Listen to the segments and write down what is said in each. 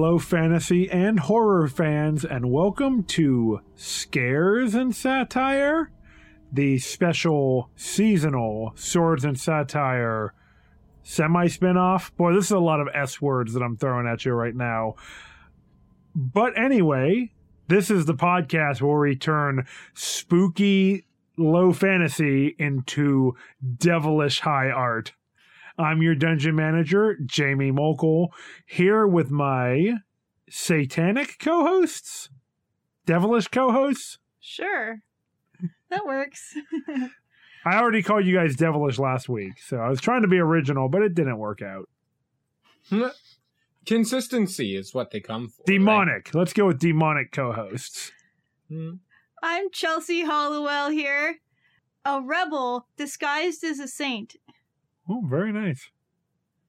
Hello, fantasy and horror fans, and welcome to Scares and Satire, the special seasonal Swords and Satire semi spin-off. Boy, this is a lot of S words that I'm throwing at you right now. But anyway, this is the podcast where we turn spooky low fantasy into devilish high art. I'm your dungeon manager, Jamie Mokel, here with my satanic co hosts, devilish co hosts. Sure. That works. I already called you guys devilish last week, so I was trying to be original, but it didn't work out. Consistency is what they come for. Demonic. Let's go with demonic co hosts. Hmm. I'm Chelsea Hollowell here, a rebel disguised as a saint. Oh, very nice.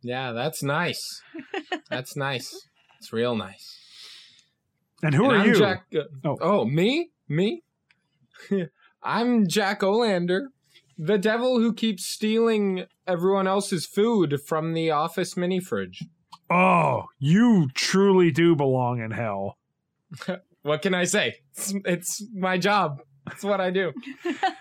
Yeah, that's nice. That's nice. It's real nice. And who And are I'm you? Jack, uh, Oh. oh. me? Me? I'm Jack Olander, the devil who keeps stealing everyone else's food from the office mini fridge. Oh, you truly do belong in hell. What can I say? It's, it's my job. It's what I do.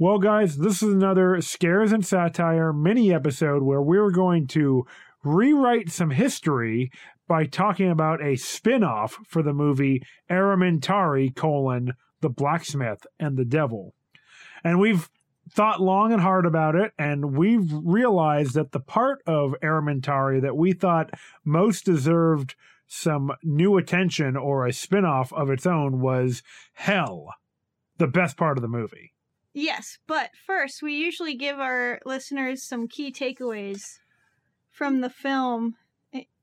Well, guys, this is another Scares and Satire mini episode where we're going to rewrite some history by talking about a spin-off for the movie Errementari colon the blacksmith and the devil. And we've thought long and hard about it, and we've realized that the part of Errementari that we thought most deserved some new attention or a spin-off of its own was Hell, the best part of the movie. Yes, but first, we usually give our listeners some key takeaways from the film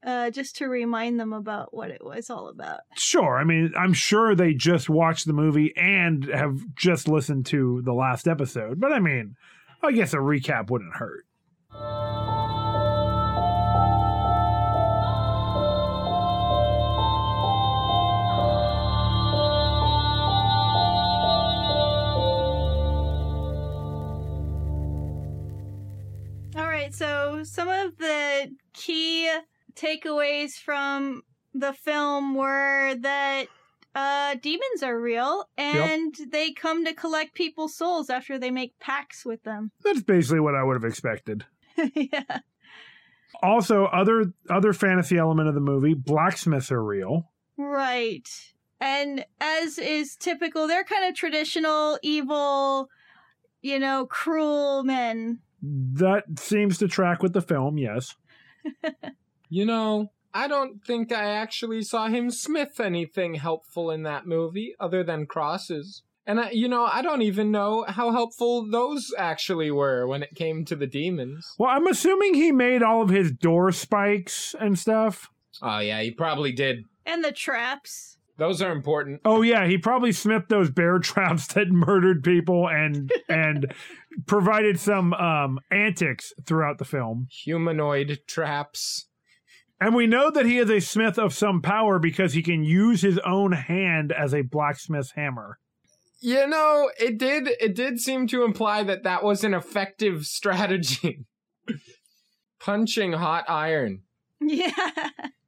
uh, just to remind them about what it was all about. Sure. I mean, I'm sure they just watched the movie and have just listened to the last episode. But I mean, I guess a recap wouldn't hurt. Some of the key takeaways from the film were that uh, demons are real and they come to collect people's souls after they make pacts with them. That's basically what I would have expected. yeah. Also, other other fantasy element of the movie, blacksmiths are real. Right. And as is typical, they're kind of traditional, evil, you know, cruel men. That seems to track with the film, yes. You know, I don't think I actually saw him smith anything helpful in that movie other than crosses. And I, you know, I don't even know how helpful those actually were when it came to the demons. Well, I'm assuming he made all of his door spikes and stuff. Oh yeah, he probably did. And the traps. Those are important. Oh yeah, he probably smithed those bear traps that murdered people and and provided some um antics throughout the film. Humanoid traps. And we know that he is a smith of some power because he can use his own hand as a blacksmith's hammer. You know, it did it did seem to imply that that was an effective strategy. Punching hot iron. Yeah.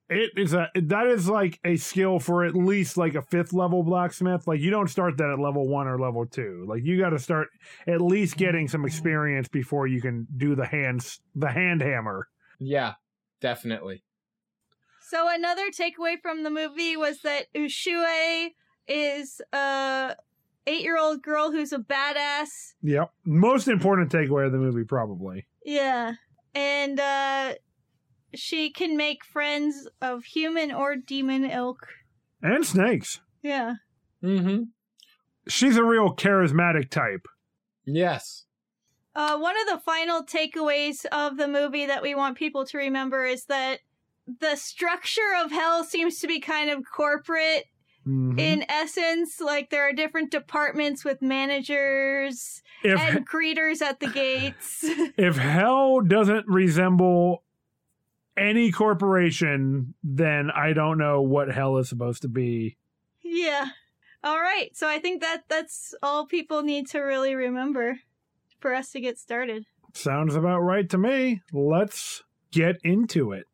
It is a that is like a skill for at least like a fifth level blacksmith. Like you don't start that at level one or level two. Like you got to start at least getting some experience before you can do the hands the hand hammer. Yeah, definitely. So another takeaway from the movie was that Usue is a eight-year-old girl who's a badass. Yep. Most important takeaway of the movie, probably. Yeah, and uh, she can make friends of human or demon ilk. And snakes. Yeah. Mm-hmm. She's a real charismatic type. Yes. Uh, one of the final takeaways of the movie that we want people to remember is that the structure of hell seems to be kind of corporate Mhm. In essence, like there are different departments with managers if and greeters at the gates. if hell doesn't resemble any corporation, then I don't know what hell is supposed to be. yeah. All right. So I think that that's all people need to really remember for us to get started. Sounds about right to me. Let's get into it.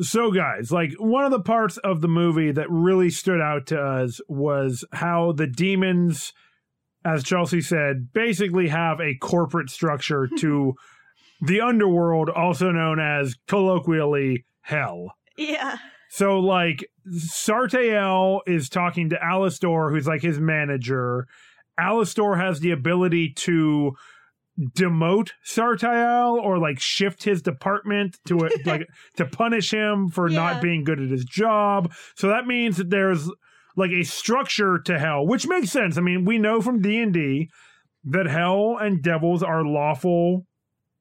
So, guys, like one of the parts of the movie that really stood out to us was how the demons, as Chelsea said, basically have a corporate structure to the underworld, also known as colloquially hell. Yeah. So, like, Sartael is talking to Alastor, who's like his manager. Alastor has the ability to demote Sartael or like shift his department to a, like to punish him for Yeah. not being good at his job. So that means that there's like a structure to hell, which makes sense. I mean, we know from D and D that hell and devils are lawful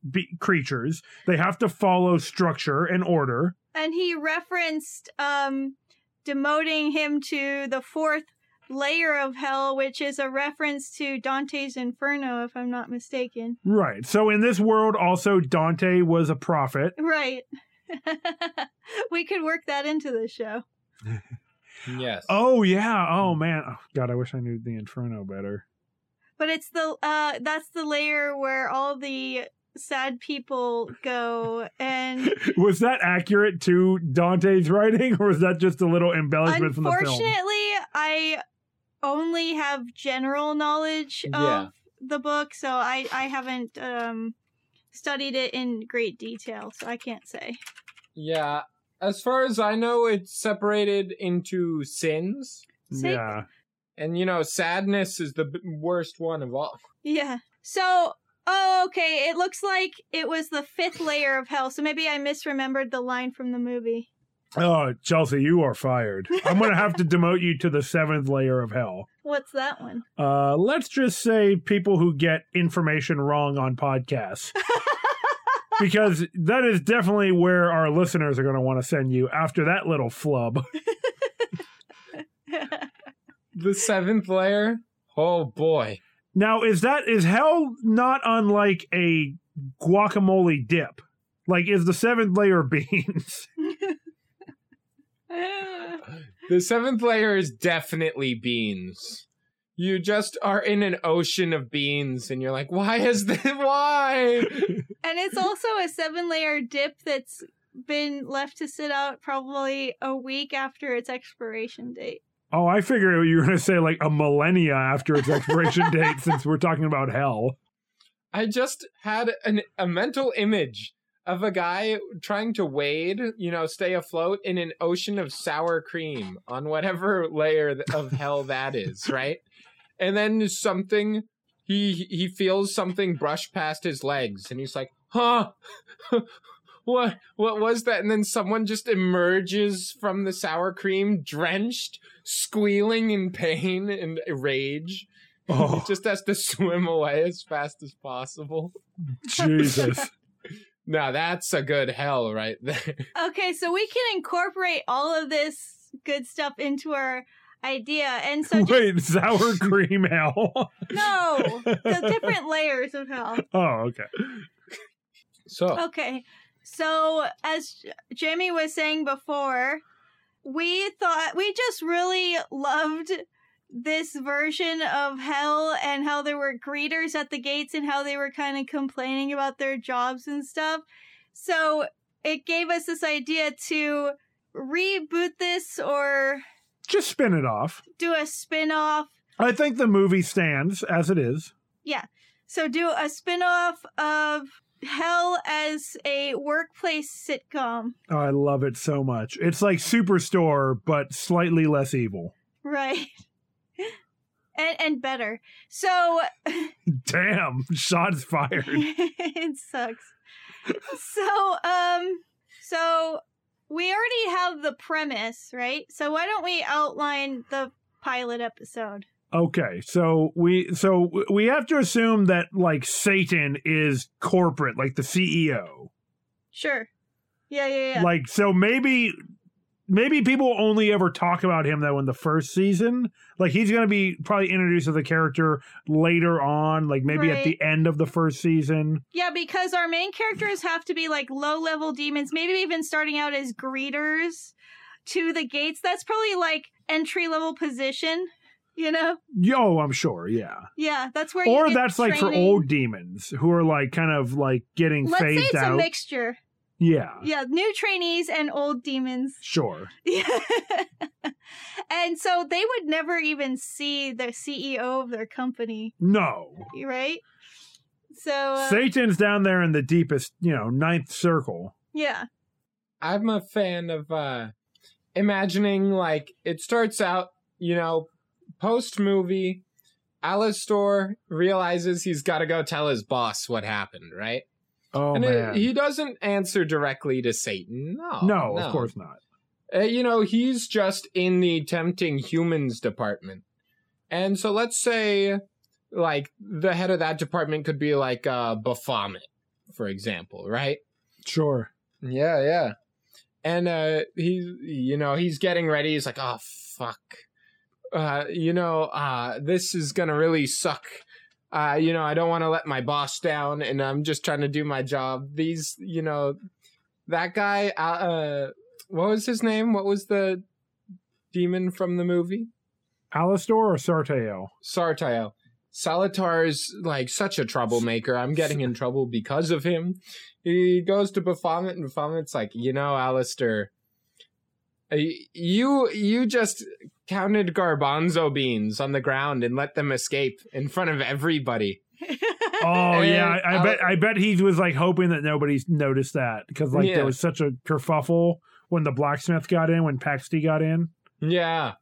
be- creatures. They have to follow structure and order. And he referenced um demoting him to the fourth layer of hell, which is a reference to Dante's Inferno, if I'm not mistaken. Right. So in this world, also Dante was a prophet. Right. we could work that into the show. Yes. Oh yeah. Oh man. Oh, God, I wish I knew the Inferno better. But it's the uh that's the layer where all the sad people go and Was that accurate to Dante's writing, or was that just a little embellishment from the film? unfortunately I only have general knowledge of Yeah. the book, so I I haven't um studied it in great detail, so I can't say. Yeah. As far as I know, it's separated into sins. Say- Yeah. And, you know, sadness is the b- worst one of all. Yeah. So, oh, okay. It looks like it was the fifth layer of hell. So maybe I misremembered the line from the movie. Oh, Chelsea, you are fired. I'm gonna have to demote you to the seventh layer of hell. What's that one? Uh, let's just say people who get information wrong on podcasts. because that is definitely where our listeners are going to want to send you after that little flub. The seventh layer? Oh boy. Now, is that is hell not unlike a guacamole dip? Like, is the seventh layer beans? The seventh layer is definitely beans. You just are in an ocean of beans and you're like, why is this? Why? and it's also a seven layer dip that's been left to sit out probably a week after its expiration date. Oh, I figured you were going to say like a millennia after its expiration date, since we're talking about hell. I just had an, a mental image of a guy trying to wade, you know, stay afloat in an ocean of sour cream on whatever layer of hell that is, right? And then something he he feels something brush past his legs and he's like, "Huh? what what was that?" And then someone just emerges from the sour cream drenched, squealing in pain and rage. Oh, He just has to swim away as fast as possible. Jesus. Now that's a good hell right there. Okay, so we can incorporate all of this good stuff into our idea. And so, just, Wait, sour cream hell? no, the different layers of hell. oh, okay. So Okay. So, as J- Jamie was saying before, we thought we just really loved this version of hell and how there were greeters at the gates and how they were kind of complaining about their jobs and stuff. So, it gave us this idea to reboot this or Just spin it off. do a spin off. I think the movie stands as it is. Yeah. So, do a spin off of Hell as a workplace sitcom. Oh, I love it so much. It's like Superstore, but slightly less evil. Right. And and better. So Damn, shots fired. it sucks. So um so we already have the premise, right? So why don't we outline the pilot episode? Okay, so we so we have to assume that like Satan is corporate, like the CEO. Sure. Yeah, yeah, yeah. Like so maybe maybe people only ever talk about him though in the first season. Like he's going to be probably introduced as a character later on, like maybe Right. at the end of the first season. yeah, because our main characters have to be like low level demons, maybe even starting out as greeters to the gates. That's probably like entry level position, you know? Yo, I'm sure, yeah. Yeah, that's where you Or that's like for old demons who are like kind of like getting Let's say phased it's out. a mixture. Yeah, Yeah, new trainees and old demons. sure. Yeah. and so they would never even see the CEO of their company, No. right? So, uh, Satan's down there in the deepest, you know, ninth circle. yeah. I'm a fan of uh imagining like it starts out, you know, post movie, Alastor realizes he's got to go tell his boss what happened, right? Oh and it- man. he doesn't answer directly to Satan. No. no, of course not. Uh, you know, he's just in the tempting humans department. And so let's say, like, the head of that department could be like uh, Baphomet, for example, right? Sure. Yeah, yeah. And uh, he's, you know, he's getting ready. He's like, oh, fuck. Uh, you know, uh, this is going to really suck. Uh, you know, I don't want to let my boss down, and I'm just trying to do my job. These, you know, that guy, uh, uh what was his name? What was the demon from the movie? Alastor or Sartael? Sartael. Salatar's like such a troublemaker. I'm getting in trouble because of him. He goes to Baphomet, and Baphomet's like, you know, Alastor, you you just counted garbanzo beans on the ground and let them escape in front of everybody. Oh And yeah, I, I bet I bet he was like hoping that nobody noticed that because like Yeah. there was such a kerfuffle when the blacksmith got in, when Patxi got in. Yeah.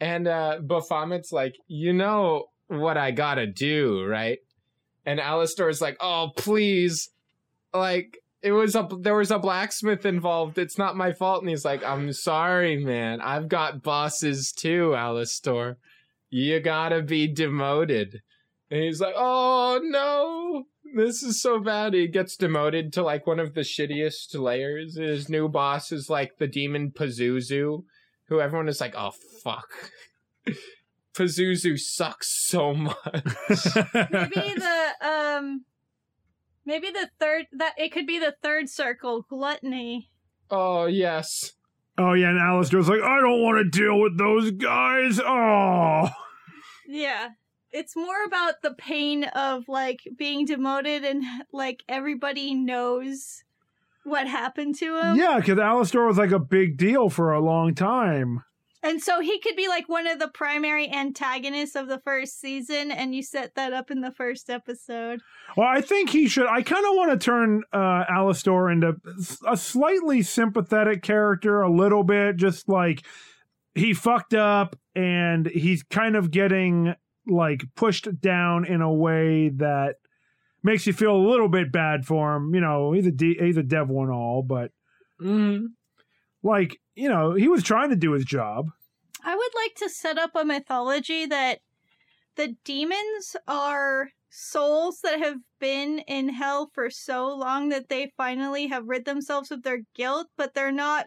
And uh Baphomet's like, you know what I gotta do, right? And Alastor's like, oh please. Like it was a there was a blacksmith involved. It's not my fault. And he's like, I'm sorry, man. I've got bosses too, Alastor. You gotta be demoted. And he's like, oh no. This is so bad. He gets demoted to like one of the shittiest layers. His new boss is like the demon Pazuzu who everyone is like, oh fuck. Pazuzu sucks so much. maybe the um maybe the third that it could be the third circle gluttony oh yes. oh yeah, and Alastor's like, I don't want to deal with those guys. Oh, yeah it's more about the pain of like being demoted and like everybody knows what happened to him yeah, because Alastor was like a big deal for a long time. And so he could be like one of the primary antagonists of the first season and you set that up in the first episode Well, I think he should. I kind of want to turn uh, Alastor into a slightly sympathetic character, a little bit, just like he fucked up and he's kind of getting like pushed down in a way that makes you feel a little bit bad for him. You know, he's a de- he's a devil and all, but Mm-hmm. like you know, he was trying to do his job. I would like to set up a mythology that the demons are souls that have been in hell for so long that they finally have rid themselves of their guilt, but they're not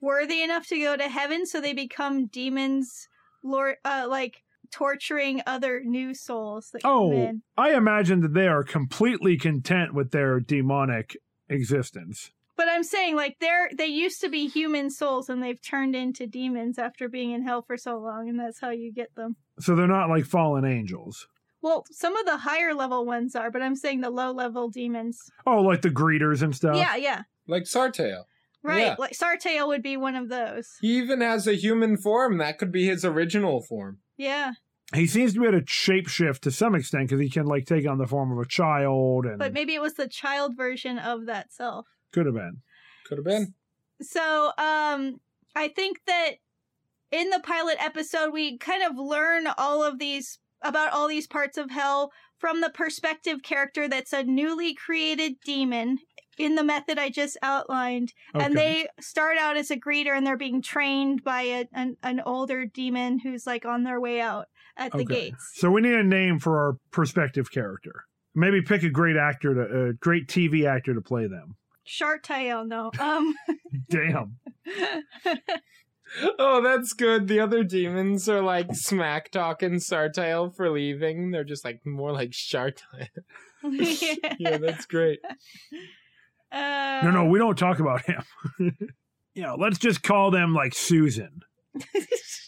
worthy enough to go to heaven, so they become demons, lord, uh, like torturing other new souls that come Oh. I imagine that they are completely content with their demonic existence. But I'm saying, like, they're they used to be human souls, and they've turned into demons after being in hell for so long, and that's how you get them. So they're not like fallen angels. Well, some of the higher level ones are, but I'm saying the low level demons. Oh, like the greeters and stuff. Yeah, yeah. Like Sartael. Right. Yeah. Like Sartael would be one of those. He even has a human form. That could be his original form. Yeah. He seems to be able to shapeshift to some extent because he can like take on the form of a child and But maybe it was the child version of that self. Could have been. Could have been. So, um I think that in the pilot episode we kind of learn all of these about all these parts of hell from the perspective character that's a newly created demon in the method I just outlined, and they start out as a greeter, and they're being trained by a, an an older demon who's like on their way out at the gates. So we need a name for our perspective character. Maybe pick a great actor to a great TV actor to play them. Shartail, no. Um, Damn. Oh, that's good. The other demons are like smack talking Sartael for leaving. They're just like more like Shartile. yeah, that's great. Uh, No, no, we don't talk about him. you know, let's just call them like Susan.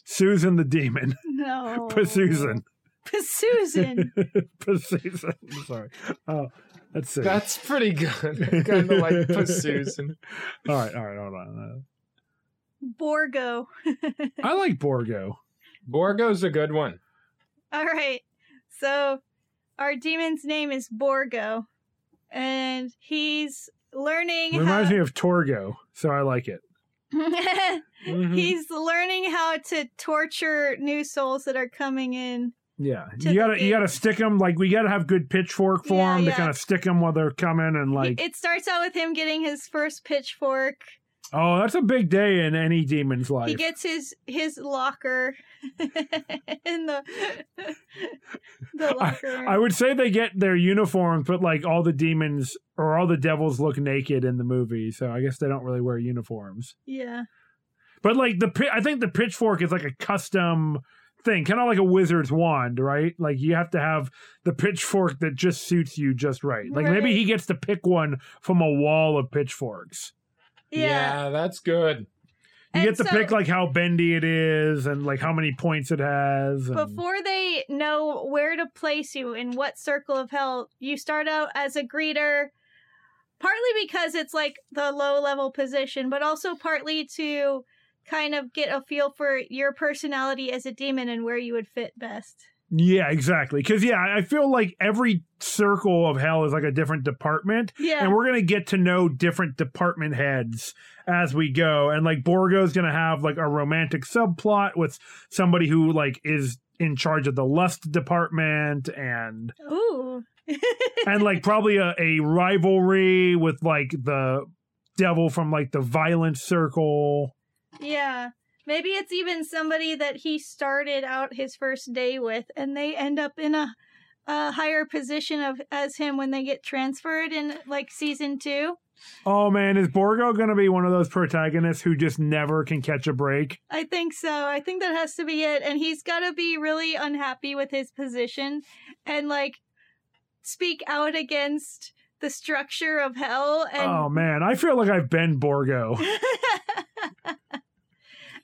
Susan the demon. no. Susan. Susan. Susan. Sorry. Oh, that's it. That's pretty good. kind of like Susan. all right, all right, hold on. Borgo. Uh, I like Borgo. Borgo's a good one. All right. So our demon's name is Borgo, and he's learning. Reminds how- me of Torgo, so I like it. Mhm. he's learning how to torture new souls that are coming in. Yeah, you gotta you gotta stick them like we gotta have good pitchfork for Yeah, them to kind of stick them while they're coming and like it starts out with him getting his first pitchfork. oh that's a big day in any demon's life. He gets his his locker in the the locker. I would say they get their uniforms, but like all the demons or all the devils look naked in the movie, so I guess they don't really wear uniforms. yeah. But like the I think the pitchfork is like a custom thing, kind of like a wizard's wand, right? Like you have to have the pitchfork that just suits you just right. Like maybe he gets to pick one from a wall of pitchforks. Yeah. that's good. You And get to so- pick like how bendy it is and like how many points it has. And, Before they know where to place you in what circle of hell, you start out as a greeter, partly because it's like the low level position, but also partly to kind of get a feel for your personality as a demon and where you would fit best. yeah, exactly. Because yeah, I feel like every circle of hell is like a different department. Yeah. and we're gonna get to know different department heads as we go and like borgo's gonna have like a romantic subplot with somebody who like is in charge of the lust department and Ooh. and like probably a, a rivalry with like the devil from like the violence circle yeah. Maybe it's even somebody that he started out his first day with and they end up in a, a higher position of as him when they get transferred in like season 2. oh man is borgo gonna be one of those protagonists who just never can catch a break I think so. I think that has to be it. And he's got to be really unhappy with his position and like speak out against the structure of hell. And oh man i feel like i've been borgo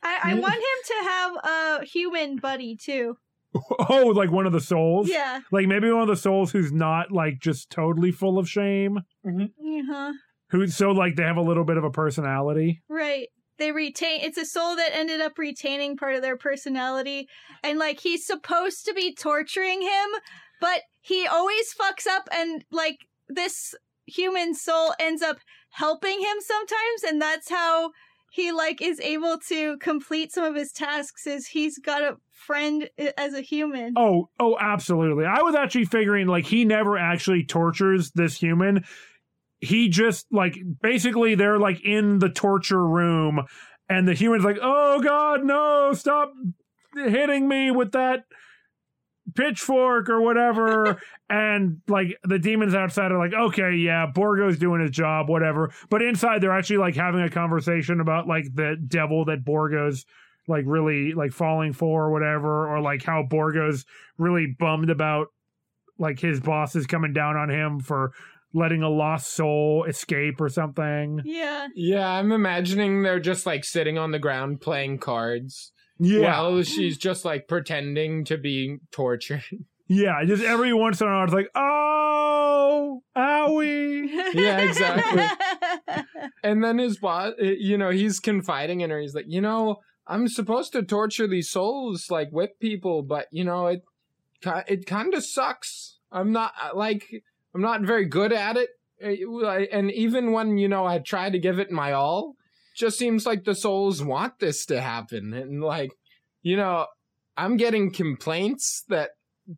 I, I want him to have a human buddy too. oh like one of the souls Yeah. like maybe one of the souls who's not like just totally full of shame Uh-huh. who so like they have a little bit of a personality Right. They retain it's a soul that ended up retaining part of their personality and like he's supposed to be torturing him, but he always fucks up and like this human soul ends up helping him sometimes and that's how he like is able to complete some of his tasks is he's got a friend as a human. oh oh absolutely i was actually figuring like he never actually tortures this human he just like basically they're like in the torture room and the human's like oh god no stop hitting me with that pitchfork or whatever and like the demons outside are like okay yeah borgo's doing his job whatever but inside they're actually like having a conversation about like the devil that borgo's like really like falling for or whatever or like how borgo's really bummed about like his boss is coming down on him for letting a lost soul escape or something Yeah. Yeah, I'm imagining they're just like sitting on the ground playing cards. Yeah While she's just like pretending to be tortured. yeah just every once in a while it's like oh owie Yeah, exactly. And then his boss, uh, you know, he's confiding in her. He's like, you know, I'm supposed to torture these souls, like whip people, but you know, it it kind of sucks. I'm not uh, like I'm not very good at it, Uh, and even when you know I try to give it my all, just seems like the souls want this to happen, and like, you know, I'm getting complaints that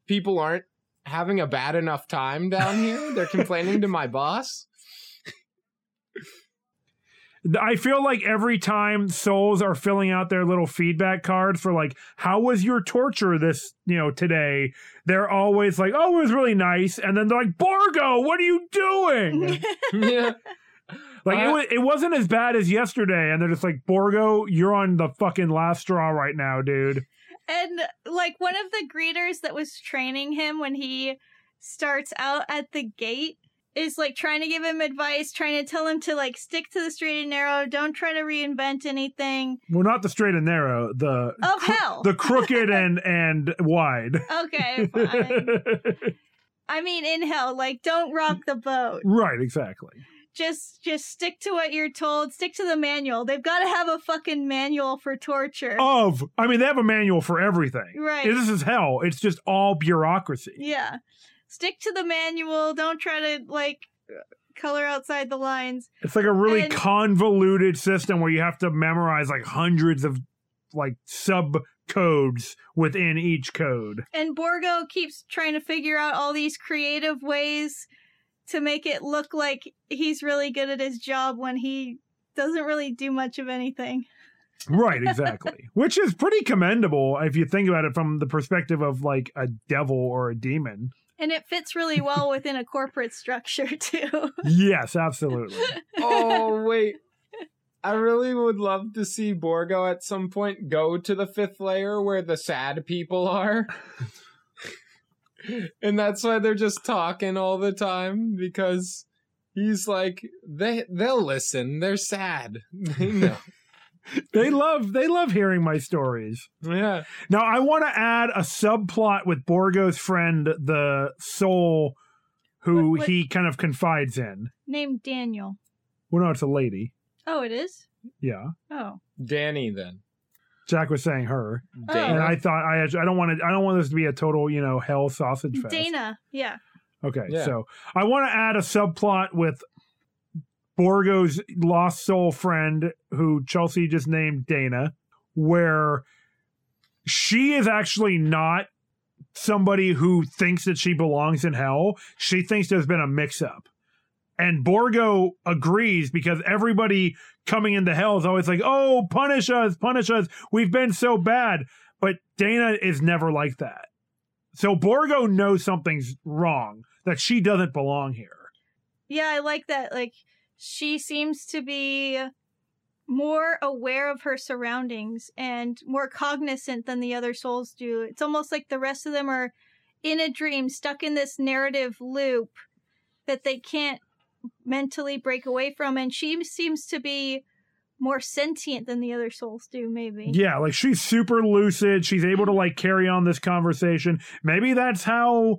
people aren't having a bad enough time down here. They're complaining to my boss. I feel like every time souls are filling out their little feedback cards for like, how was your torture this, you know, today? They're always like, oh, it was really nice. And then they're like, Borgo, what are you doing? yeah. Like, it, Uh, wa- it wasn't as bad as yesterday. And they're just like, Borgo, you're on the fucking last straw right now, dude. And like one of the greeters that was training him when he starts out at the gate is like trying to give him advice, trying to tell him to like stick to the straight and narrow, don't try to reinvent anything. Well, not the straight and narrow, the Of hell. the crooked and and wide. Okay, fine. I mean in hell, like don't rock the boat. right, exactly. Just just stick to what you're told, stick to the manual. They've got to have a fucking manual for torture. Of, I mean, they have a manual for everything. right. This is hell. It's just all bureaucracy. Yeah. Stick to the manual. Don't try to like color outside the lines. It's like a really And- convoluted system where you have to memorize like hundreds of like sub codes within each code. And Borgo keeps trying to figure out all these creative ways to make it look like he's really good at his job when he doesn't really do much of anything. Right, exactly. Which is pretty commendable if you think about it from the perspective of like a devil or a demon. And it fits really well within a corporate structure too. Yes, absolutely. oh wait. I really would love to see Borgo at some point go to the fifth layer where the sad people are. And that's why they're just talking all the time because he's like they they'll listen. They're sad. They know. They love they love hearing my stories. yeah. Now I want to add a subplot with Borgo's friend, the soul, who What- what- he kind of confides in. Named Daniel. Well, no, it's a lady. Oh, it is? Yeah, Oh. Danny then. Jack was saying her, Oh. and I thought I actually, I don't want to I don't want this to be a total you know hell sausage fest. Dana. Yeah. Okay, Yeah. so I want to add a subplot with Borgo's lost soul friend, who Chelsea just named Dana, where she is actually not somebody who thinks that she belongs in hell. She thinks there's been a mix up. And Borgo agrees because everybody coming into hell is always like, oh, punish us, punish us. We've been so bad. But Dana is never like that. So Borgo knows something's wrong, that she doesn't belong here. Yeah, I like that. Like, she seems to be more aware of her surroundings and more cognizant than the other souls do. It's almost like the rest of them are in a dream, stuck in this narrative loop that they can't mentally break away from. And she seems to be more sentient than the other souls do, maybe. Yeah, like she's super lucid. She's able to like carry on this conversation. Maybe that's how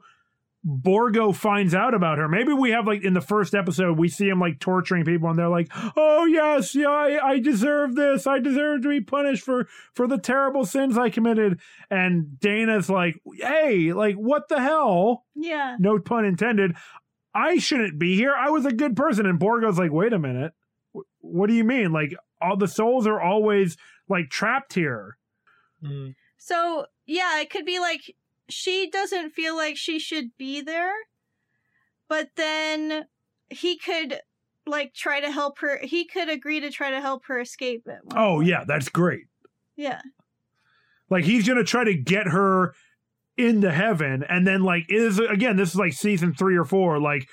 Borgo finds out about her. Maybe we have like in the first episode, we see him like torturing people and they're like, oh yes, yeah, I, I deserve this. I deserve to be punished for for the terrible sins I committed. And Dana's like, hey, like what the hell? Yeah. No pun intended. I shouldn't be here. I was a good person. And Borgo's like, wait a minute. What do you mean? Like all the souls are always like trapped here. Mm. So, yeah, it could be like she doesn't feel like she should be there, but then he could like try to help her. He could agree to try to help her escape it. Oh yeah, that's great. Yeah. Like he's gonna try to get her into heaven, and then like is again, this is like season three or four. Like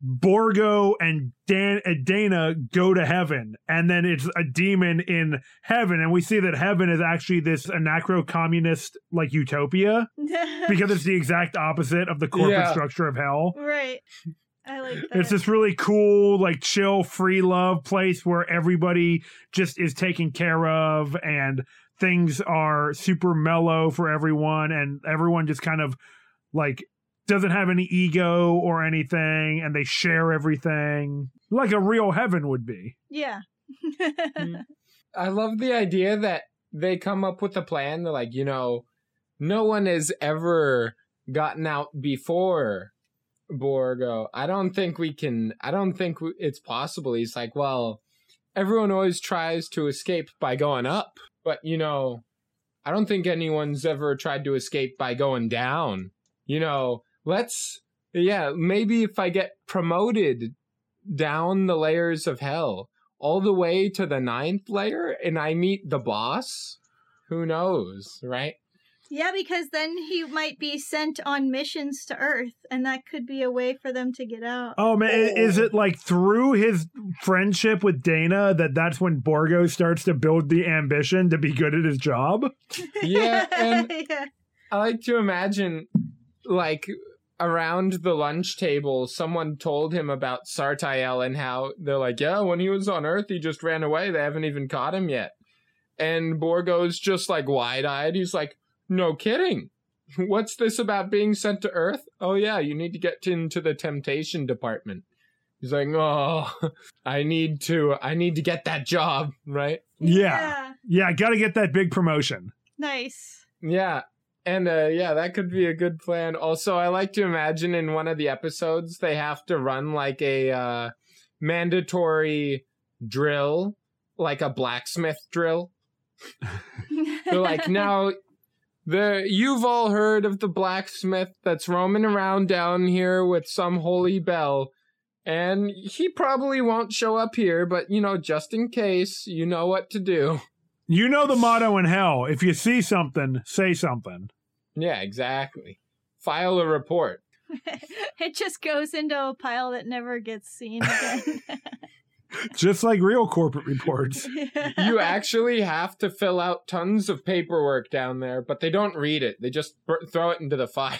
Borgo and Dan and Dana go to heaven, and then it's a demon in heaven, and we see that heaven is actually this anarcho communist like utopia because it's the exact opposite of the corporate Yeah. structure of hell. right. I like that. It's this really cool, like chill, free love place where everybody just is taken care of and things are super mellow for everyone and everyone just kind of like doesn't have any ego or anything and they share everything like a real heaven would be. yeah. Mm. I love the idea that they come up with a plan. They're like, you know, no one has ever gotten out before Borgo. I don't think we can, I don't think it's possible. He's like, well, everyone always tries to escape by going up, but you know, I don't think anyone's ever tried to escape by going down. You know, let's, yeah, maybe if I get promoted down the layers of hell, all the way to the ninth layer and I meet the boss, who knows, right? Yeah, because then he might be sent on missions to Earth, and that could be a way for them to get out. Oh man, i- is it like through his friendship with Dana that that's when Borgo starts to build the ambition to be good at his job? Yeah, and yeah. I like to imagine, like, around the lunch table, someone told him about Sartael and how they're like, yeah, when he was on Earth, he just ran away. They haven't even caught him yet. And Borgo's just like wide eyed. He's like, no kidding. What's this about being sent to Earth? Oh, yeah, you need to get into the temptation department. He's like, oh, I need to, I need to get that job, right? Yeah. Yeah, got to get that big promotion. Nice. Yeah. And uh, yeah, that could be a good plan. Also, I like to imagine in one of the episodes they have to run like a uh, mandatory drill, like a blacksmith drill. They're like, now, the you've all heard of the blacksmith that's roaming around down here with some holy bell, and he probably won't show up here, but you know, just in case, you know what to do. You know the motto in hell if you see something, say something. Yeah, exactly. File a report. it just goes into a pile that never gets seen again. Just like real corporate reports. you actually have to fill out tons of paperwork down there, but they don't read it. They just br- throw it into the fire.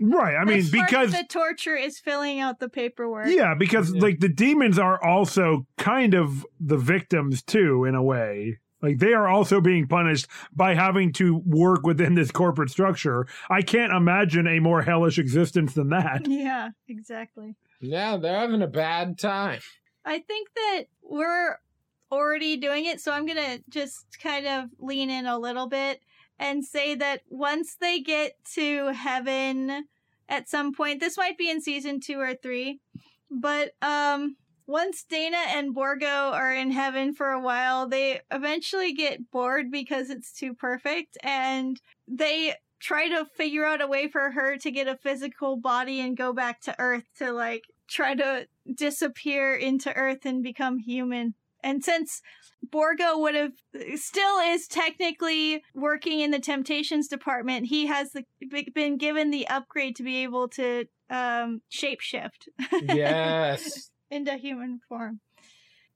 Right. I mean, That's part because of the torture is filling out the paperwork. Yeah, because Yeah. like the demons are also kind of the victims too, in a way. Like they are also being punished by having to work within this corporate structure. I can't imagine a more hellish existence than that. Yeah, exactly. Yeah, they're having a bad time. I think that we're already doing it, so I'm gonna just kind of lean in a little bit and say that once they get to heaven at some point, this might be in season two or three, but um once Dana and Borgo are in heaven for a while, they eventually get bored because it's too perfect and they try to figure out a way for her to get a physical body and go back to Earth to like try to disappear into Earth and become human. And since Borgo would have still is technically working in the Temptations department, he has the, been given the upgrade to be able to um, shapeshift Yes. into human form.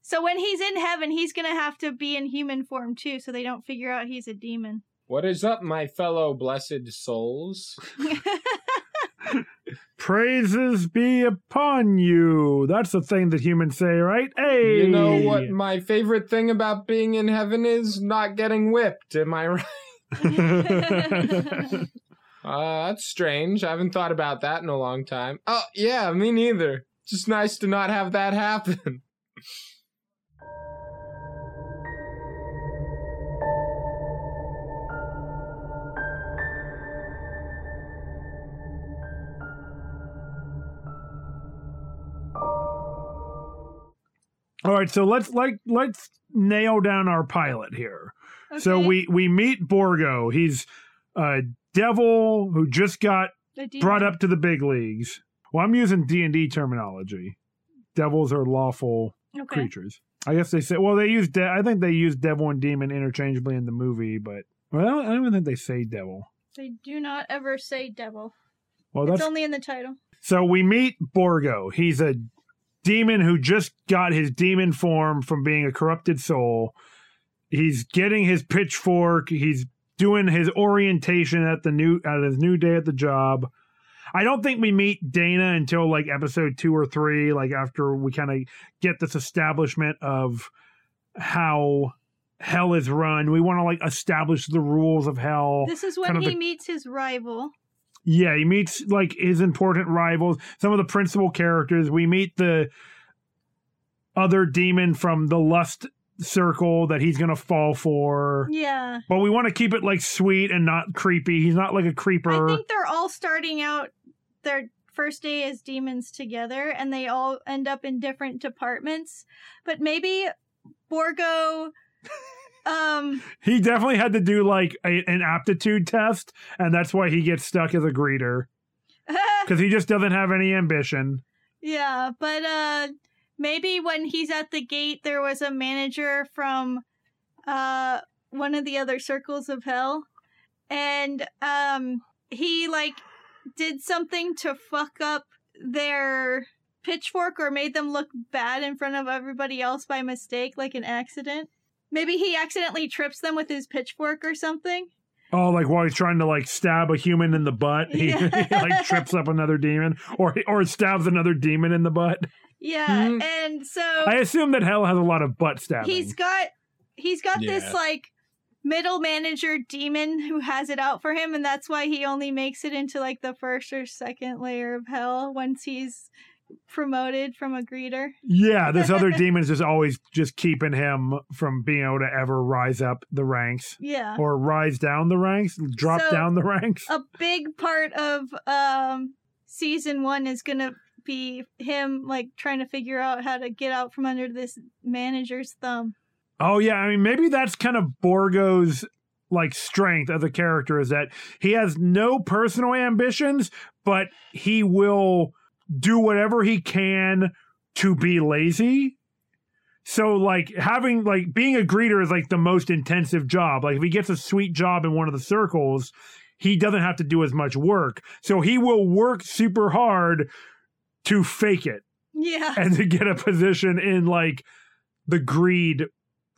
So when he's in heaven, he's gonna have to be in human form too, so they don't figure out he's a demon. what is up, my fellow blessed souls? Praises be upon you. That's the thing that humans say, right? Hey, You know what my favorite thing about being in heaven is? Not getting whipped. Am I right? Uh, that's strange. I haven't thought about that in a long time. Oh, yeah, me neither. Just nice to not have that happen. All right, so let's like let's nail down our pilot here. So we we meet Borgo. He's a devil who just got brought up to the big leagues. Well, I'm using D and D terminology. Devils are lawful Okay. creatures. I guess they say. Well, they use. De- I think they use devil and demon interchangeably in the movie, but well, I don't even think they say devil. They do not ever say devil. Well, It's that's only in the title. so we meet Borgo. He's a demon who just got his demon form from being a corrupted soul. He's getting his pitchfork. He's doing his orientation at the new at his new day at the job. I don't think we meet Dana until like episode two or three, like after we kind of get this establishment of how hell is run. We want to like establish the rules of hell. This is when he the- meets his rival. Yeah, he meets like his important rivals, some of the principal characters. We meet the other demon from the lust circle that he's gonna fall for. Yeah. But we want to keep it like sweet and not creepy. He's not like a creeper. I think they're all starting out their first day as demons together and they all end up in different departments. But maybe Borgo um he definitely had to do like a, an aptitude test, and that's why he gets stuck as a greeter because he just doesn't have any ambition. Yeah, but uh maybe when he's at the gate, there was a manager from uh, one of the other circles of hell, and um, he like did something to fuck up their pitchfork or made them look bad in front of everybody else by mistake, like an accident. Maybe he accidentally trips them with his pitchfork or something. Oh, like while he's trying to like stab a human in the butt, he, Yeah. he like trips up another demon, or or stabs another demon in the butt. Yeah, Mhm. and so I assume that hell has a lot of butt stabbing. he's got he's got Yeah. this like middle manager demon who has it out for him and that's why he only makes it into like the first or second layer of hell once he's promoted from a greeter. yeah, this other demon is just always just keeping him from being able to ever rise up the ranks Yeah. or rise down the ranks, drop So- down the ranks. a big part of um season 1 is going to be him like trying to figure out how to get out from under this manager's thumb. Oh yeah, I mean maybe that's kind of Borgo's like strength as a character is that he has no personal ambitions, but he will do whatever he can to be lazy. So like having like being a greeter is like the most intensive job. Like if he gets a sweet job in one of the circles, he doesn't have to do as much work. So he will work super hard to fake it Yeah. and to get a position in like the greed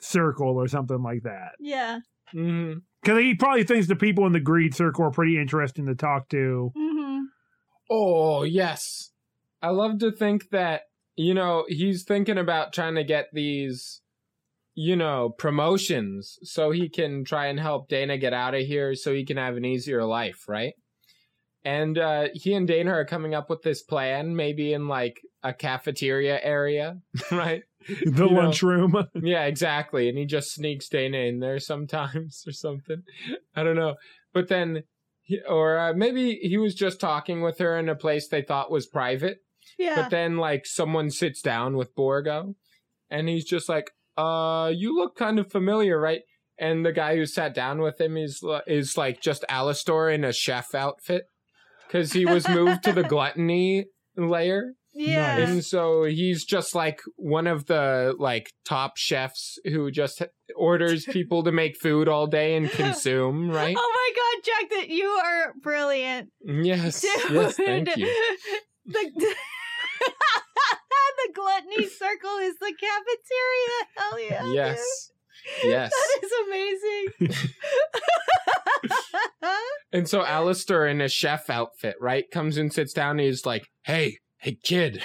circle or something like that. Yeah. hmm Because he probably thinks the people in the greed circle are pretty interesting to talk to. Mhm. Oh, yes. I love to think that, you know, he's thinking about trying to get these, you know, promotions so he can try and help Dana get out of here so he can have an easier life, right? And uh, he and Dana are coming up with this plan, maybe in like a cafeteria area, right? The You lunchroom. Yeah, exactly. And he just sneaks Dana in there sometimes or something. I don't know. But then, he, or uh, maybe he was just talking with her in a place they thought was private. Yeah. But then, like, someone sits down with Borgo and he's just like, uh, you look kind of familiar, right? And the guy who sat down with him is, is like just Alastor in a chef outfit because he was moved to the gluttony layer. yeah. Nice. And so he's just like one of the like top chefs who just orders people to make food all day and consume, right? Oh my god, Jack, that you are brilliant. Yes. Dude. Yes, thank you. The gluttony circle is the cafeteria. Hell yeah. dude. Yes. Yes. That is amazing. And so Alastor in a chef outfit, right, comes and sits down and he's like, Hey, hey kid.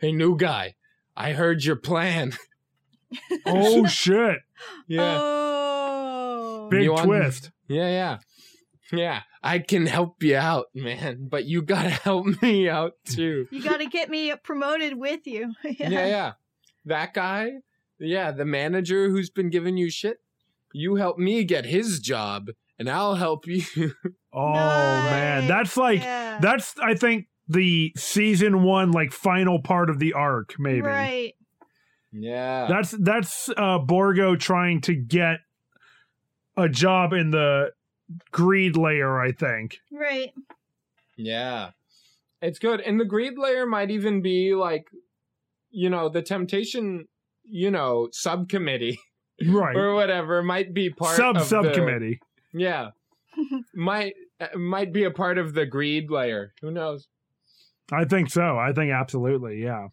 hey new guy. I heard your plan. oh shit. Yeah. Oh. Big You want- twist. Yeah, yeah. Yeah. I can help you out, man, but you gotta help me out too. You got to get me promoted with you. yeah, yeah. That guy, yeah, the manager who's been giving you shit, you help me get his job, and I'll help you. Oh man. That's like Yeah. that's I think the season one like final part of the arc, maybe. Right. yeah. That's that's uh Borgo trying to get a job in the greed layer, I think. Right. yeah. It's good. And the greed layer might even be like, you know, the temptation, you know, subcommittee Right. or whatever might be part Sub of the- subcommittee. yeah. might uh, might be a part of the greed layer. Who knows? I think so. I think absolutely, yeah.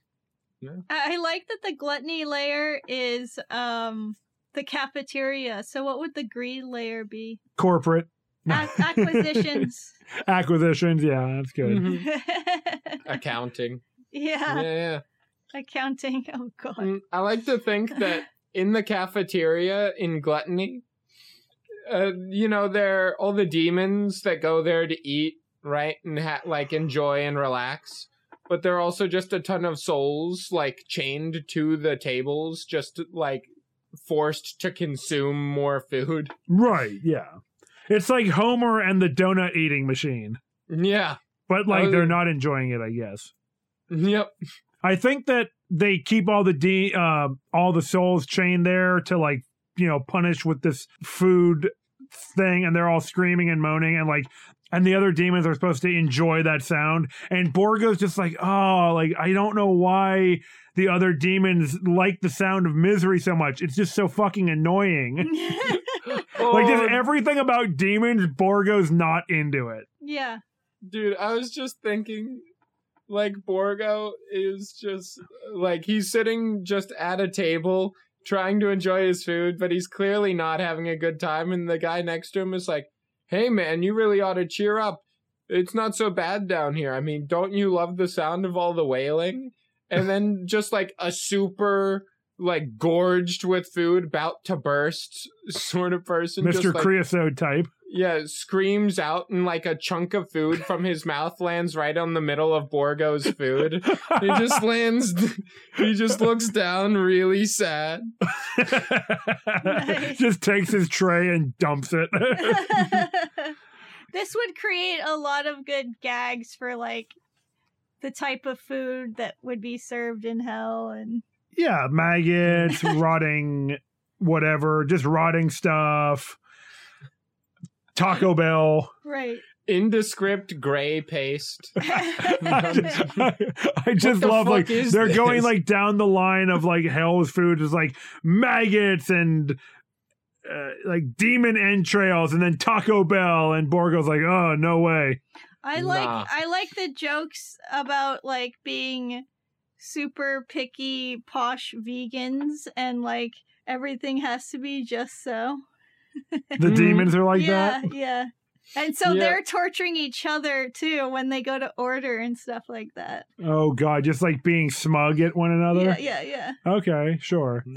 I I like that the gluttony layer is um the cafeteria. So what would the greed layer be? Corporate Ac- acquisitions. acquisitions, yeah, that's good. Mhm. Accounting. yeah. Yeah, yeah. Accounting. Oh god. Mm, I like to think that in the cafeteria in Gluttony, uh, you know, there are all the demons that go there to eat, right, and ha- like enjoy and relax. But there are also just a ton of souls like chained to the tables, just like forced to consume more food. Right, yeah. It's like Homer and the donut eating machine. Yeah. But like Oh, they're not enjoying it, I guess. Yep. I think that they keep all the de- uh, all the souls chained there to like you know punish with this food thing, and they're all screaming and moaning, and like and the other demons are supposed to enjoy that sound and borgo's just like oh like i don't know why the other demons like the sound of misery so much it's just so fucking annoying like just Oh, everything about demons borgo's not into it yeah. Dude, I was just thinking, like, Borgo is just, like, he's sitting just at a table trying to enjoy his food, but he's clearly not having a good time. And the guy next to him is like, hey, man, you really ought to cheer up. It's not so bad down here. I mean, don't you love the sound of all the wailing? And then just like a super, like, gorged with food, about to burst sort of person. mr just like, creosote type yeah, screams out and like a chunk of food from his mouth lands right on the middle of Borgo's food. He just lands he just looks down really sad. Nice. just takes his tray and dumps it this would create a lot of good gags for like the type of food that would be served in hell and yeah maggots rotting whatever just rotting stuff. Taco bell. Right. Indescript gray paste. I, I just love like they're going like down the line of like hell's food is like maggots and uh, like demon entrails and then Taco Bell. And Borgo's like oh no way I like I like the jokes about like being super picky posh vegans and like everything has to be just so. the Mhm. demons are like yeah, that yeah. And so Yeah. they're torturing each other too when they go to order and stuff like that. oh god just like being smug at one another Yeah, yeah, yeah. okay sure.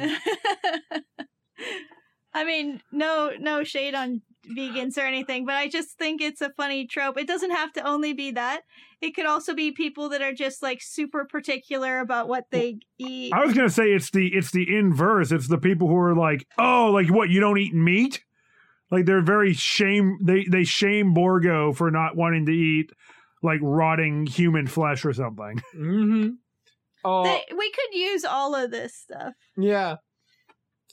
I mean, no no shade on vegans or anything, but I just think it's a funny trope. It doesn't have to only be that. It could also be people that are just like super particular about what they eat. I was gonna say it's the it's the inverse. It's the people who are like, oh, like what? You don't eat meat? Like they're very shame. They they shame Borgo for not wanting to eat like rotting human flesh or something. Mm-hmm. Oh They, we could use all of this stuff. yeah.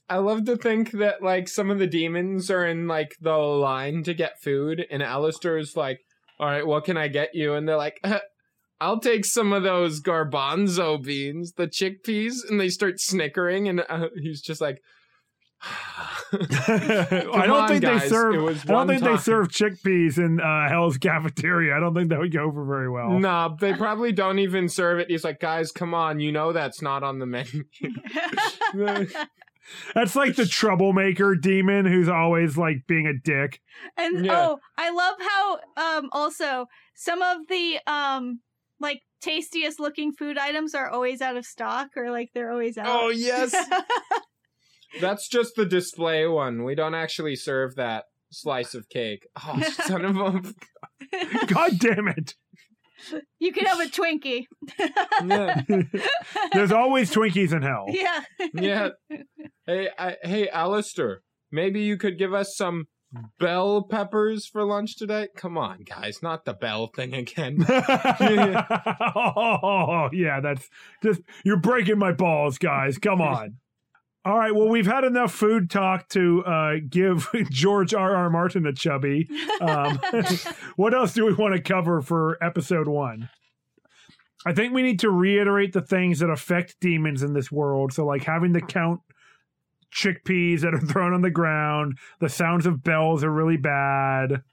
I love to think that like some of the demons are in like the line to get food, and Alastor's like, "All right, what can I get you?" And they're like, "Uh, "I'll take some of those garbanzo beans, the chickpeas," and they start snickering, and uh, he's just like, I don't on, think guys, they serve. I don't think time. they serve chickpeas in uh, Hell's cafeteria. I don't think that would go over very well. Nah, they probably don't even serve it. He's like, guys, come on, you know that's not on the menu. That's like the troublemaker demon who's always like being a dick. and Yeah. oh, I love how um also some of the um like tastiest looking food items are always out of stock or like they're always out. oh yes, that's just the display one. We don't actually serve that slice of cake. Oh, son of a. God damn it! You can have a Twinkie. Yeah, There's always Twinkies in hell. yeah. yeah. Hey, I, hey, Alastor, maybe you could give us some bell peppers for lunch today. Come on, guys, not the bell thing again. oh, yeah, that's just you're breaking my balls, guys. Come on. All right, well, we've had enough food talk to uh, give George R. R. Martin a chubby. Um, what else do we want to cover for episode one? I think we need to reiterate the things that affect demons in this world. So, like having to count chickpeas that are thrown on the ground, the sounds of bells are really bad.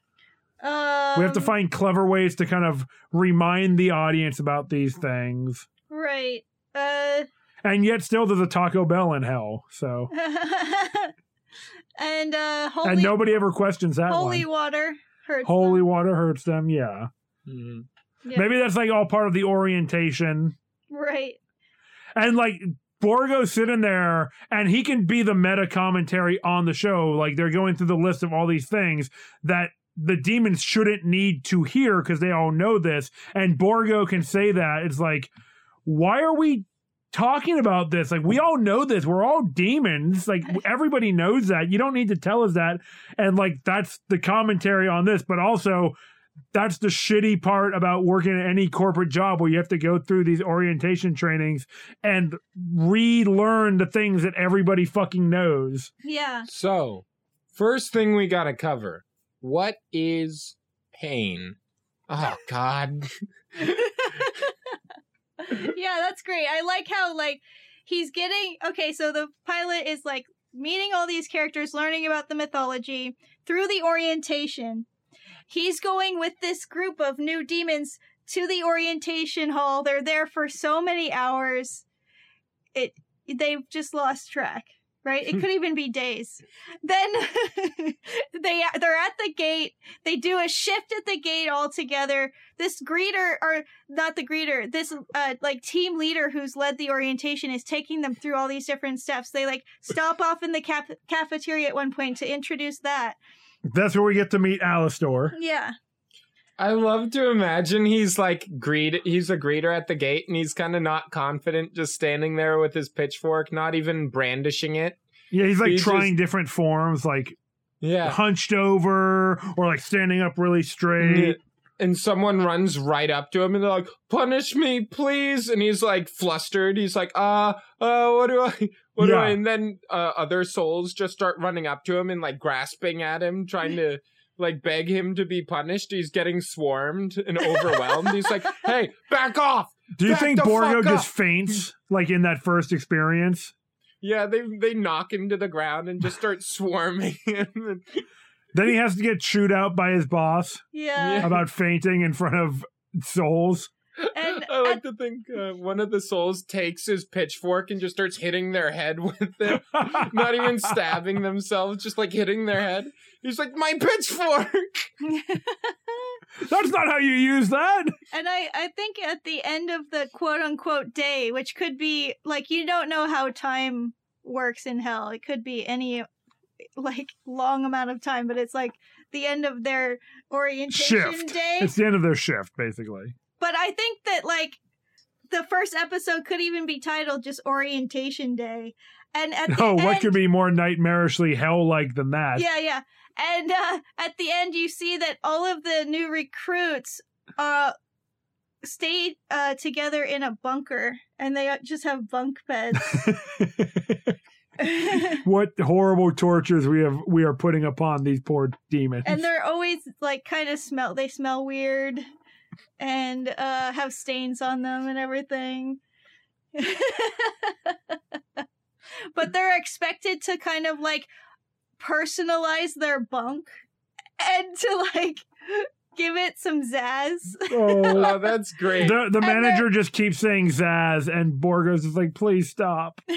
um, We have to find clever ways to kind of remind the audience about these things. right. Uh And yet, still, there's a Taco Bell in hell. So, and uh holy and nobody ever questions that holy one. water hurts. Holy them. water hurts them. Yeah. Mhm. Yeah. Maybe that's like all part of the orientation. Right. And like Borgo's sitting there and he can be the meta commentary on the show. Like they're going through the list of all these things that the demons shouldn't need to hear because they all know this. And Borgo can say that. It's like, why are we talking about this? Like, we all know this. We're all demons. Like, everybody knows that. You don't need to tell us that. And like, that's the commentary on this. But also, that's the shitty part about working at any corporate job where you have to go through these orientation trainings and relearn the things that everybody fucking knows. Yeah. So, first thing we gotta cover what is pain. Oh God. yeah, that's great. I like how like he's getting okay, so the pilot is like meeting all these characters, learning about the mythology through the orientation. He's going with this group of new demons to the orientation hall. They're there for so many hours. It they've just lost track right? It could even be days. Then they they're at the gate. They do a shift at the gate altogether. This greeter or not the greeter, this uh like team leader who's led the orientation is taking them through all these different steps. They like stop off in the cap- cafeteria at one point to introduce that. That's where we get to meet Alastor. Yeah. I love to imagine he's like greet he's a greeter at the gate and he's kind of not confident just standing there with his pitchfork, not even brandishing it. Yeah, he's like He's trying different forms, like Yeah. hunched over or like standing up really straight. And someone runs right up to him and they're like, "Punish me, please!" And he's like flustered. He's like, "Uh, uh, what do I, what do I?" And then uh, other souls just start running up to him and like grasping at him, trying to like beg him to be punished. He's getting swarmed and overwhelmed. he's like, "Hey, back off!" Do you Back think Borgo just faints like in that first experience? Yeah, they they knock him to the ground and just start swarming him. Then he has to get chewed out by his boss Yeah. Yeah. about fainting in front of souls. And I like to think uh, one of the souls takes his pitchfork and just starts hitting their head with it. Not even stabbing themselves, just like hitting their head. He's like, my pitchfork! That's not how you use that. And I, I think at the end of the quote unquote day, which could be like you don't know how time works in hell. It could be any like long amount of time, but it's like the end of their orientation Shift. day. It's the end of their shift, basically. I think that like the first episode could even be titled just orientation day. And at the Oh, what end, could be more nightmarishly hell like than that? Yeah, yeah. And uh, at the end, you see that all of the new recruits uh, stay uh, together in a bunker, and they uh, just have bunk beds. what horrible tortures we have we are putting upon these poor demons. and they're always like kind of smell. They smell weird, and uh, have stains on them and everything. but they're expected to kind of like personalize their bunk and to like give it some zazz. oh, Oh, that's great. the the manager just keeps saying zazz, and Borgos is like, "Please stop."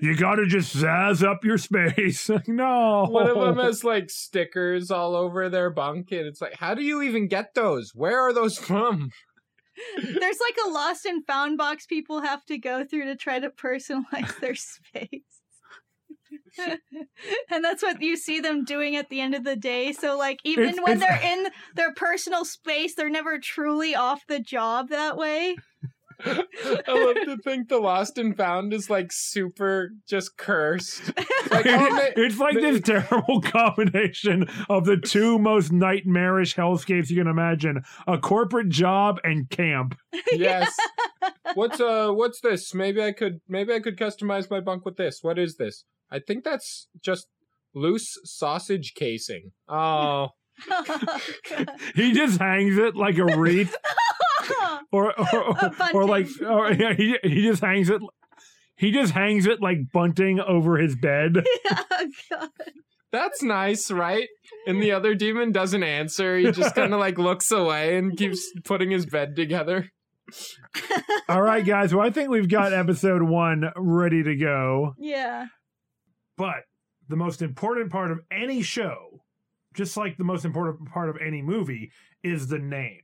you got to just zazz up your space. no, One of them has like stickers all over their bunk, and it's like, how do you even get those? Where are those from? There's like a lost and found box people have to go through to try to personalize their space. and that's what you see them doing at the end of the day. So like even It's- when it's- they're in their personal space, they're never truly off the job that way. I love to think the lost and found is like super just cursed. Like, oh, they- it's like they- this terrible combination of the two most nightmarish hellscapes you can imagine: a corporate job and camp. yes. What's uh what's this? Maybe I could maybe I could customize my bunk with this. What is this? I think that's just loose sausage casing. Oh. He just hangs it like a wreath, or or, or, like, or yeah, he he just hangs it. He just hangs it like bunting over his bed. oh, God. That's nice, right? And the other demon doesn't answer. He just kind of like looks away and keeps putting his bed together. All right, guys. Well, I think we've got episode one ready to go. Yeah. But the most important part of any show, just like the most important part of any movie, is the name.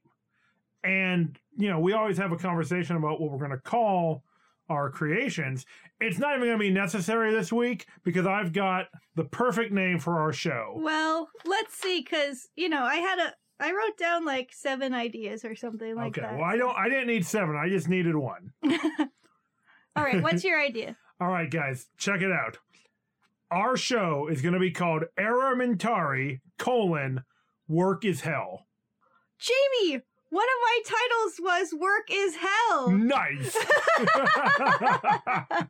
And, you know, we always have a conversation about what we're going to call our creations. It's not even going to be necessary this week because I've got the perfect name for our show. Well, let's see, because you know, I had a, I wrote down like seven ideas or something like okay. that. Well, I don't I didn't need 7. I just needed one. All right, what's your idea? All right, guys, check it out. Our show is going to be called Errementari colon Work is Hell. Jamie, one of my titles was "Work is Hell." Nice.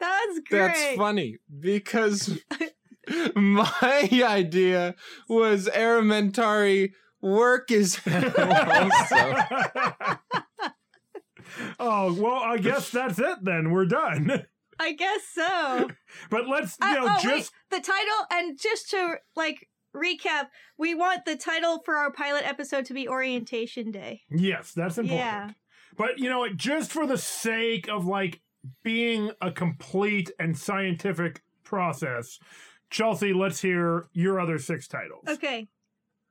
That's great. That's funny because My idea was Errementari work is also. oh well, I guess that's it then. We're done. I guess so. But let's you Uh, know oh, just wait, the title, and just to like recap, we want the title for our pilot episode to be Orientation Day. yes, that's important. Yeah. But you know, what, just for the sake of like being a complete and scientific process, Chelsea, let's hear your other six titles. Okay.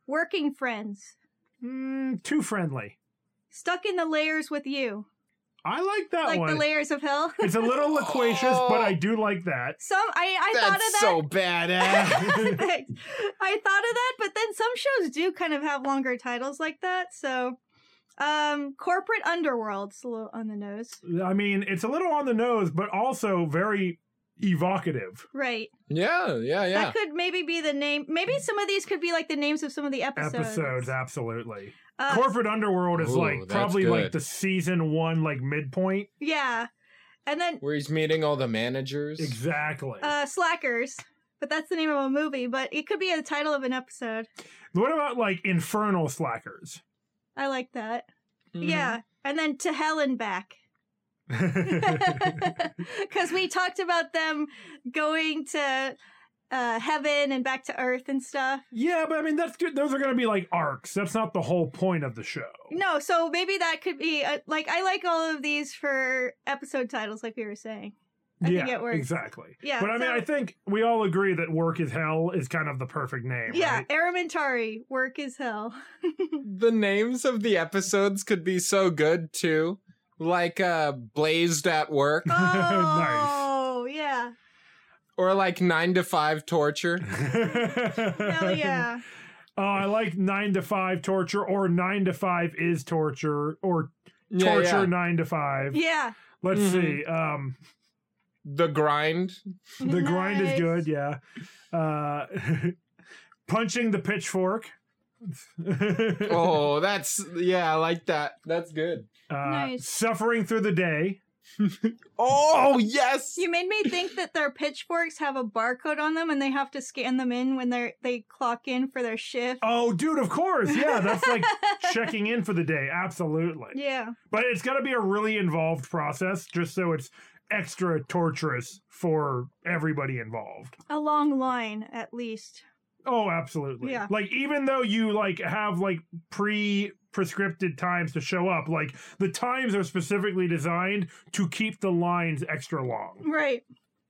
Working Friends. Mm, too friendly. Stuck in the Layers with You. I like that like one. the layers of hell. it's a little loquacious, but I do like that. some I, I thought of That's that. so badass. I thought of that, but then some shows do kind of have longer titles like that. So, um, corporate underworld's a little on the nose, I mean, it's a little on the nose, but also very evocative. right? yeah, yeah, yeah. That could maybe be the name. Maybe some of these could be like the names of some of the episodes. Episodes, absolutely. Uh, Corporate Underworld is Ooh, like that's probably like the season one, like midpoint. yeah, and then Where he's meeting all the managers. Exactly. uh, Slackers. But that's the name of a movie. But it could be the title of an episode. what about like Infernal Slackers? I like that. Mhm. Yeah, and then to hell and back. because we talked about them going to uh, heaven and back to earth and stuff. yeah, but I mean that's good. Those are going to be like arcs. That's not the whole point of the show. No, so maybe that could be uh like I like all of these for episode titles, like we were saying. I yeah, think it works. exactly. Yeah, but I mean, so- I think we all agree that "Work is Hell" is kind of the perfect name. Yeah, right? Errementari, work is hell. The names of the episodes could be so good too. Like uh Blazed at Work Oh, yeah. or like 9 to 5 Torture. Hell yeah. Oh, I like nine to five torture, or nine to five is torture, or torture yeah. nine to five. Yeah. Let's Mhm. see. Um, The Grind. the grind is good. Yeah. Uh, punching the pitchfork. Oh, that's yeah, I like that. That's good. Uh, Nice. Suffering through the day. Oh, yes. You made me think that their pitchforks have a barcode on them and they have to scan them in when they're they clock in for their shift. Oh, dude, of course. Yeah, that's like checking in for the day. Absolutely. Yeah. But it's got to be a really involved process just so it's extra torturous for everybody involved. A long line at least. Oh, absolutely. Yeah. Like even though you like have like pre prescripted times to show up, like the times are specifically designed to keep the lines extra long. Right.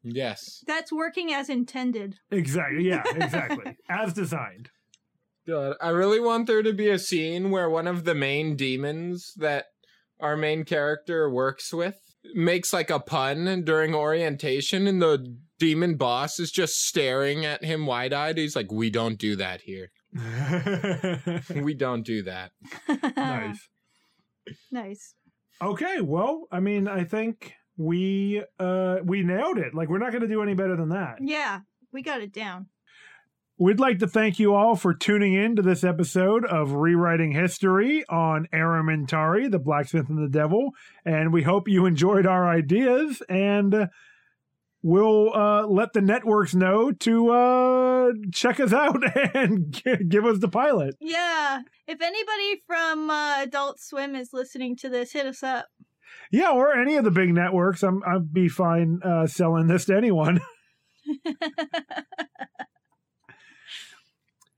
Yes. That's working as intended. Exactly. Yeah, exactly. As designed. God, I really want there to be a scene where one of the main demons that our main character works with makes like a pun during orientation and the demon boss is just staring at him wide-eyed. He's like, "We don't do that here. We don't do that." nice. nice. Okay, well, I mean, I think we uh we nailed it. Like we're not going to do any better than that. Yeah, we got it down. We'd like to thank you all for tuning in to this episode of Rewriting History on Errementari, the Blacksmith and the Devil, and we hope you enjoyed our ideas and we'll uh, let the networks know to uh, check us out and g- give us the pilot. Yeah. If anybody from uh, Adult Swim is listening to this, hit us up. Yeah, or any of the big networks. I'm I'd be fine uh, selling this to anyone.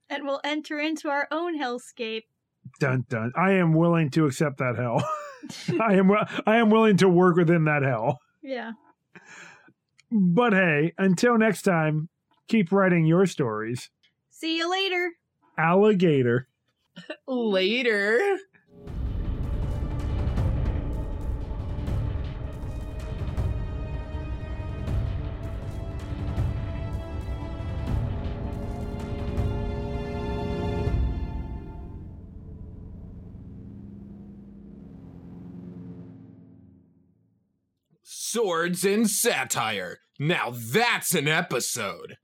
and we'll enter into our own hellscape. Dun dun. I am willing to accept that hell. I am I am willing to work within that hell. Yeah. But hey, until next time, keep writing your stories. See you later. Alligator. Later. Swords and satire. Now that's an episode.